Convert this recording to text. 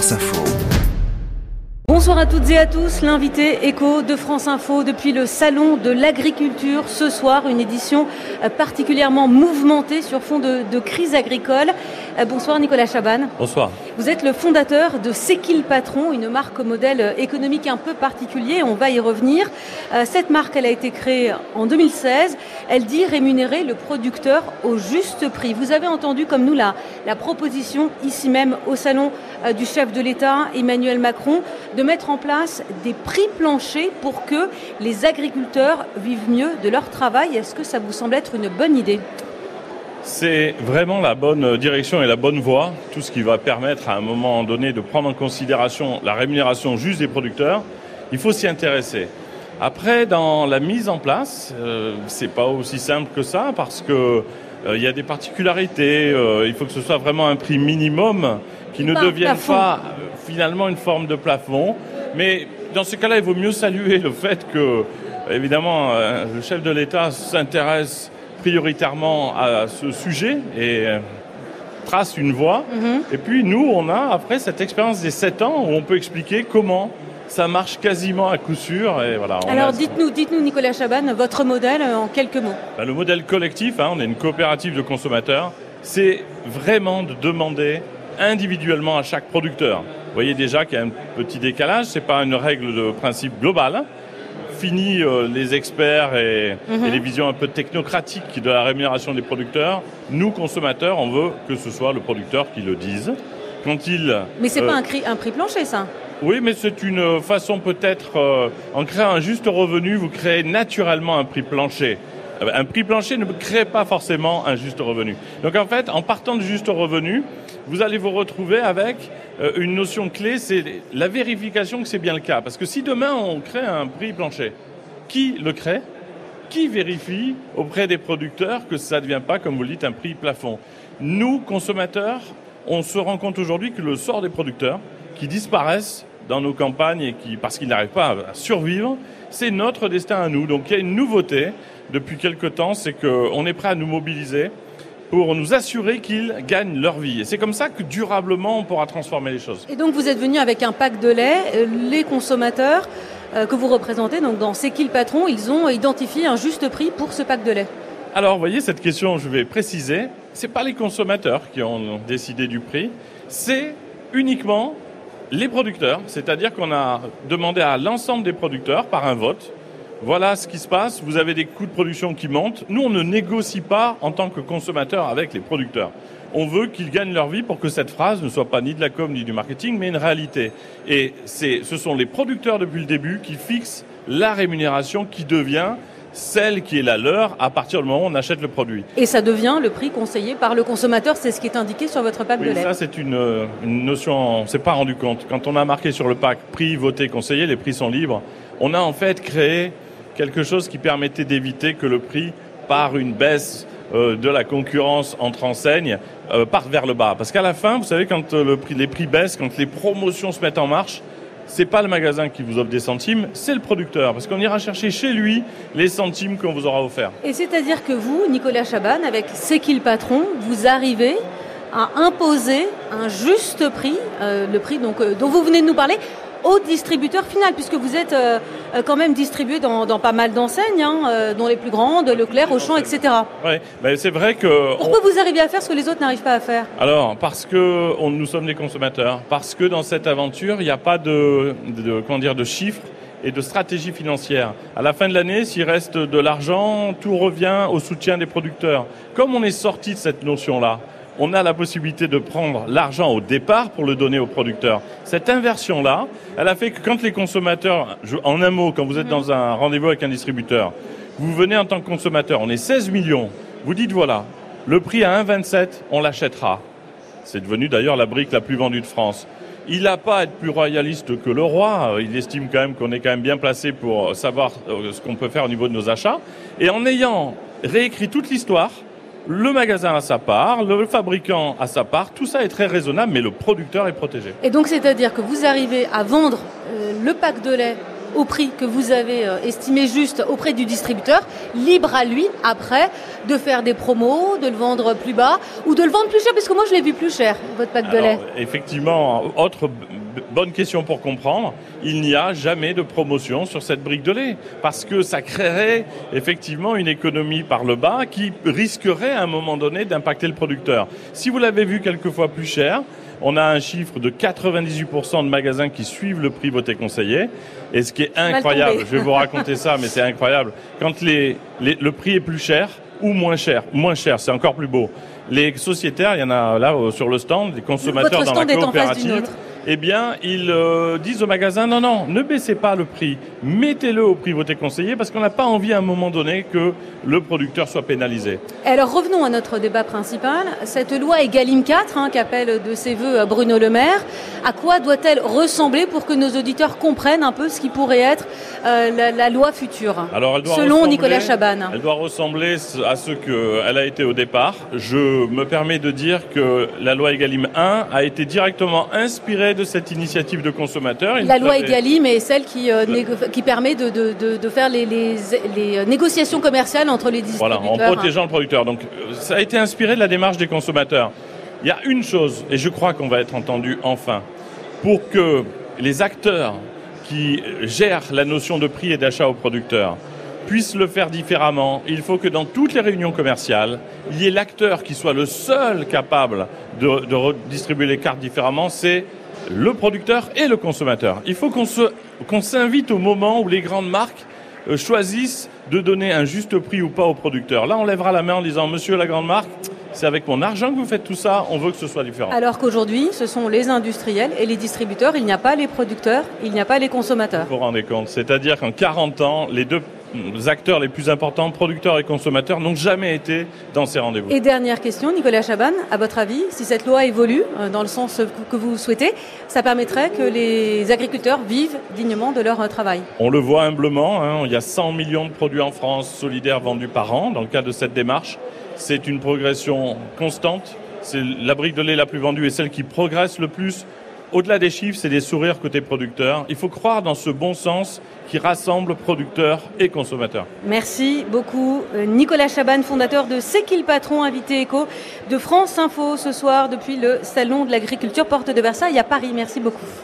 France Info. Bonsoir à toutes et à tous, l'invité écho de France Info depuis le Salon de l'Agriculture. Ce soir, une édition euh, particulièrement mouvementée sur fond de, de crise agricole. Euh, bonsoir Nicolas Chaban. Bonsoir. Vous êtes le fondateur de le patron, une marque au modèle économique un peu particulier, on va y revenir. Euh, Cette marque, elle a été créée en 2016. Elle dit rémunérer le producteur au juste prix. Vous avez entendu comme nous la, la proposition ici même au Salon euh, du chef de l'État, Emmanuel Macron, de mettre en place des prix planchers pour que les agriculteurs vivent mieux de leur travail. Est-ce que ça vous semble être une bonne idée? C'est vraiment la bonne direction et la bonne voie, tout ce qui va permettre à un moment donné de prendre en considération la rémunération juste des producteurs. Il faut s'y intéresser. Après, dans la mise en place, euh, c'est pas aussi simple que ça parce que euh, il y a des particularités. euh, il faut que ce soit vraiment un prix minimum qui ne devienne pas euh, finalement une forme de plafond. Mais dans ce cas-là, il vaut mieux saluer le fait que, évidemment, le chef de l'État s'intéresse prioritairement à ce sujet et euh, trace une voie. Et puis nous, on a après cette expérience des 7 ans où on peut expliquer comment ça marche quasiment à coup sûr. Et voilà, Alors dites-nous, dites-nous Nicolas Chaban, votre modèle euh, en quelques mots. ben, le modèle collectif, hein, on est une coopérative de consommateurs, c'est vraiment de demander individuellement à chaque producteur. Vous voyez déjà qu'il y a un petit décalage, c'est pas une règle de principe globale. Fini euh, les experts et, et les visions un peu technocratiques de la rémunération des producteurs. Nous, consommateurs, on veut que ce soit le producteur qui le dise. Quand il, Mais c'est euh, pas un, cri- un prix plancher, ça. oui, mais c'est une façon peut-être, euh, en créant un juste revenu, vous créez naturellement un prix plancher. Euh, Un prix plancher ne crée pas forcément un juste revenu. Donc en fait, en partant du juste revenu, vous allez vous retrouver avec euh, une notion clé, c'est la vérification que c'est bien le cas. Parce que si demain on crée un prix plancher, qui le crée? Qui vérifie auprès des producteurs que ça ne devient pas, comme vous le dites, un prix plafond? Nous, consommateurs, on se rend compte aujourd'hui que le sort des producteurs qui disparaissent dans nos campagnes et qui, parce qu'ils n'arrivent pas à survivre, c'est notre destin à nous. Donc il y a une nouveauté depuis quelque temps, c'est qu'on est prêt à nous mobiliser pour nous assurer qu'ils gagnent leur vie. Et c'est comme ça que durablement on pourra transformer les choses. Et donc vous êtes venu avec un pack de lait. Euh, Les consommateurs euh, que vous représentez, donc dans C'est qui le patron, ils ont identifié un juste prix pour ce pack de lait. Alors, vous voyez, cette question, je vais préciser, c'est pas les consommateurs qui ont décidé du prix, c'est uniquement les producteurs, c'est-à-dire qu'on a demandé à l'ensemble des producteurs par un vote, voilà ce qui se passe, vous avez des coûts de production qui montent, nous on ne négocie pas en tant que consommateurs avec les producteurs. On veut qu'ils gagnent leur vie pour que cette phrase ne soit pas ni de la com ni du marketing, mais une réalité. Et c'est, ce sont les producteurs depuis le début qui fixent la rémunération qui devient celle qui est la leur à partir du moment où on achète le produit. Et ça devient le prix conseillé par le consommateur, c'est ce qui est indiqué sur votre pack de lait. ça c'est une, euh, une notion, on s'est pas rendu compte. Quand on a marqué sur le pack prix, voté, conseillé, les prix sont libres, on a en fait créé quelque chose qui permettait d'éviter que le prix, par une baisse euh, de la concurrence entre enseignes, euh, parte vers le bas. Parce qu'à la fin, vous savez, quand euh, les prix baissent, quand les promotions se mettent en marche, c'est pas le magasin qui vous offre des centimes, c'est le producteur. Parce qu'on ira chercher chez lui les centimes qu'on vous aura offerts. Et c'est-à-dire que vous, Nicolas Chaban, avec C'est qui le patron, vous arrivez à imposer un juste prix, le prix dont vous venez de nous parler, au distributeur final, puisque vous êtes euh, euh, quand même distribué dans, dans pas mal d'enseignes, hein, euh, dont les plus grandes, Leclerc, Auchan, etc. Ouais, mais c'est vrai que on- Pourquoi vous arrivez à faire ce que les autres n'arrivent pas à faire? Alors, parce que on, nous sommes des consommateurs, parce que dans cette aventure, il n'y a pas de, de, comment dire, de chiffres et de stratégie financière. À la fin de l'année, s'il reste de l'argent, tout revient au soutien des producteurs. Comme on est sorti de cette notion-là, on a la possibilité de prendre l'argent au départ pour le donner aux producteurs. Cette inversion-là, elle a fait que quand les consommateurs, en un mot, quand vous êtes dans un rendez-vous avec un distributeur, vous venez en tant que consommateur, on est 16 millions, vous dites voilà, le prix à 1,27, on l'achètera. C'est devenu d'ailleurs la brique la plus vendue de France. Il n'a pas à être plus royaliste que le roi. Il estime quand même qu'on est quand même bien placé pour savoir euh, ce qu'on peut faire au niveau de nos achats. Et en ayant réécrit toute l'histoire, le magasin a sa part, le fabricant a sa part, tout ça est très raisonnable, mais le producteur est protégé. Et donc c'est-à-dire que vous arrivez à vendre euh, le pack de lait au prix que vous avez euh, estimé juste auprès du distributeur, libre à lui après de faire des promos, de le vendre plus bas ou de le vendre plus cher, parce que moi je l'ai vu plus cher, votre pack de lait. Effectivement, autre bonne question pour comprendre, il n'y a jamais de promotion sur cette brique de lait, parce que ça créerait effectivement une économie par le bas qui risquerait à un moment donné d'impacter le producteur. Si vous l'avez vu quelquefois plus cher, on a un chiffre de 98% de magasins qui suivent le prix voté conseillé. Et ce qui est incroyable, je vais vous raconter ça, mais c'est incroyable. Quand les, le prix est plus cher ou moins cher, moins cher, c'est encore plus beau. Les sociétaires, il y en a là sur le stand, les consommateurs dans la coopérative eh bien, ils euh, disent au magasin, non, non, ne baissez pas le prix, mettez-le au prix voté conseillé, parce qu'on n'a pas envie à un moment donné que le producteur soit pénalisé. Alors revenons à notre débat principal. Cette loi Egalim 4, hein, qu'appelle de ses voeux Bruno Le Maire, à quoi doit-elle ressembler pour que nos auditeurs comprennent un peu ce qui pourrait être euh, la, loi future, Alors, elle doit selon Nicolas Chaban Elle doit ressembler à ce qu'elle a été au départ. Je me permets de dire que la loi Egalim 1 a été directement inspirée de cette initiative de consommateurs. La loi Egalim est celle qui, euh, qui permet de, de, de faire les, les, les, négociations commerciales entre les distributeurs. Voilà, en protégeant le producteur. Donc euh, ça a été inspiré de la démarche des consommateurs. Il y a une chose, et je crois qu'on va être entendu enfin, pour que les acteurs qui gèrent la notion de prix et d'achat aux producteurs puissent le faire différemment, il faut que dans toutes les réunions commerciales, il y ait l'acteur qui soit le seul capable de, de redistribuer les cartes différemment, c'est le producteur et le consommateur. Il faut qu'on s'invite au moment où les grandes marques euh, choisissent de donner un juste prix ou pas au producteur. Là, on lèvera la main en disant Monsieur la grande marque, c'est avec mon argent que vous faites tout ça, on veut que ce soit différent. Alors qu'aujourd'hui, ce sont les industriels et les distributeurs, il n'y a pas les producteurs, il n'y a pas les consommateurs. Vous vous rendez compte C'est-à-dire qu'en 40 ans, les deux acteurs les plus importants, producteurs et consommateurs, n'ont jamais été dans ces rendez-vous. Et dernière question, Nicolas Chaban, à votre avis, si cette loi évolue euh, dans le sens que vous souhaitez, ça permettrait que les agriculteurs vivent dignement de leur euh, travail? On le voit humblement, hein, il y a 100 millions de produits en France solidaires vendus par an dans le cadre de cette démarche. C'est une progression constante. C'est la brique de lait la plus vendue et celle qui progresse le plus au-delà des chiffres, c'est des sourires côté producteurs. Il faut croire dans ce bon sens qui rassemble producteurs et consommateurs. Merci beaucoup. Euh, Nicolas Chaban, fondateur de C'est qui le patron, invité éco de France Info ce soir depuis le Salon de l'agriculture Porte de Versailles à Paris. Merci beaucoup.